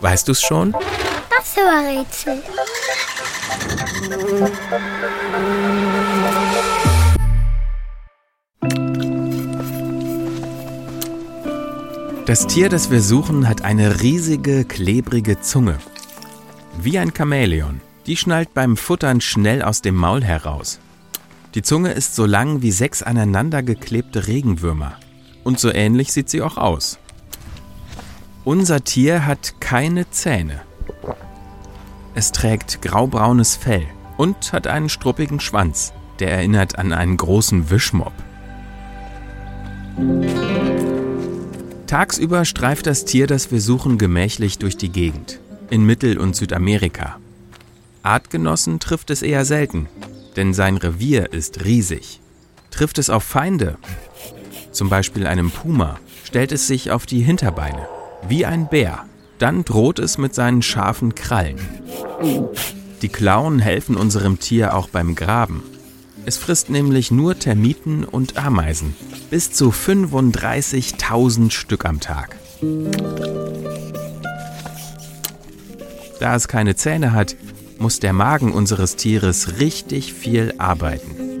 Weißt du's schon? Das war Rätsel. Das Tier, das wir suchen, hat eine riesige, klebrige Zunge. Wie ein Chamäleon. Die schnallt beim Futtern schnell aus dem Maul heraus. Die Zunge ist so lang wie sechs aneinander geklebte Regenwürmer. Und so ähnlich sieht sie auch aus. Unser Tier hat keine Zähne. Es trägt graubraunes Fell und hat einen struppigen Schwanz, der erinnert an einen großen Wischmopp. Tagsüber streift das Tier, das wir suchen, gemächlich durch die Gegend, in Mittel- und Südamerika. Artgenossen trifft es eher selten, denn sein Revier ist riesig. Trifft es auf Feinde, zum Beispiel einem Puma, stellt es sich auf die Hinterbeine, wie ein Bär. Dann droht es mit seinen scharfen Krallen. Die Klauen helfen unserem Tier auch beim Graben. Es frisst nämlich nur Termiten und Ameisen, bis zu 35.000 Stück am Tag. Da es keine Zähne hat, muss der Magen unseres Tieres richtig viel arbeiten.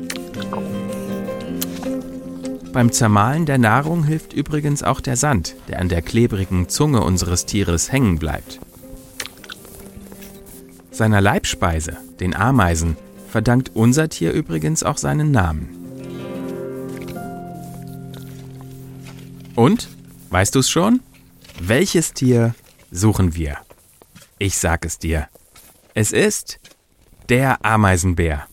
Beim Zermahlen der Nahrung hilft übrigens auch der Sand, der an der klebrigen Zunge unseres Tieres hängen bleibt. Seiner Leibspeise, den Ameisen, verdankt unser Tier übrigens auch seinen Namen. Und? Weißt du's schon? Welches Tier suchen wir? Ich sag es dir. Es ist der Ameisenbär.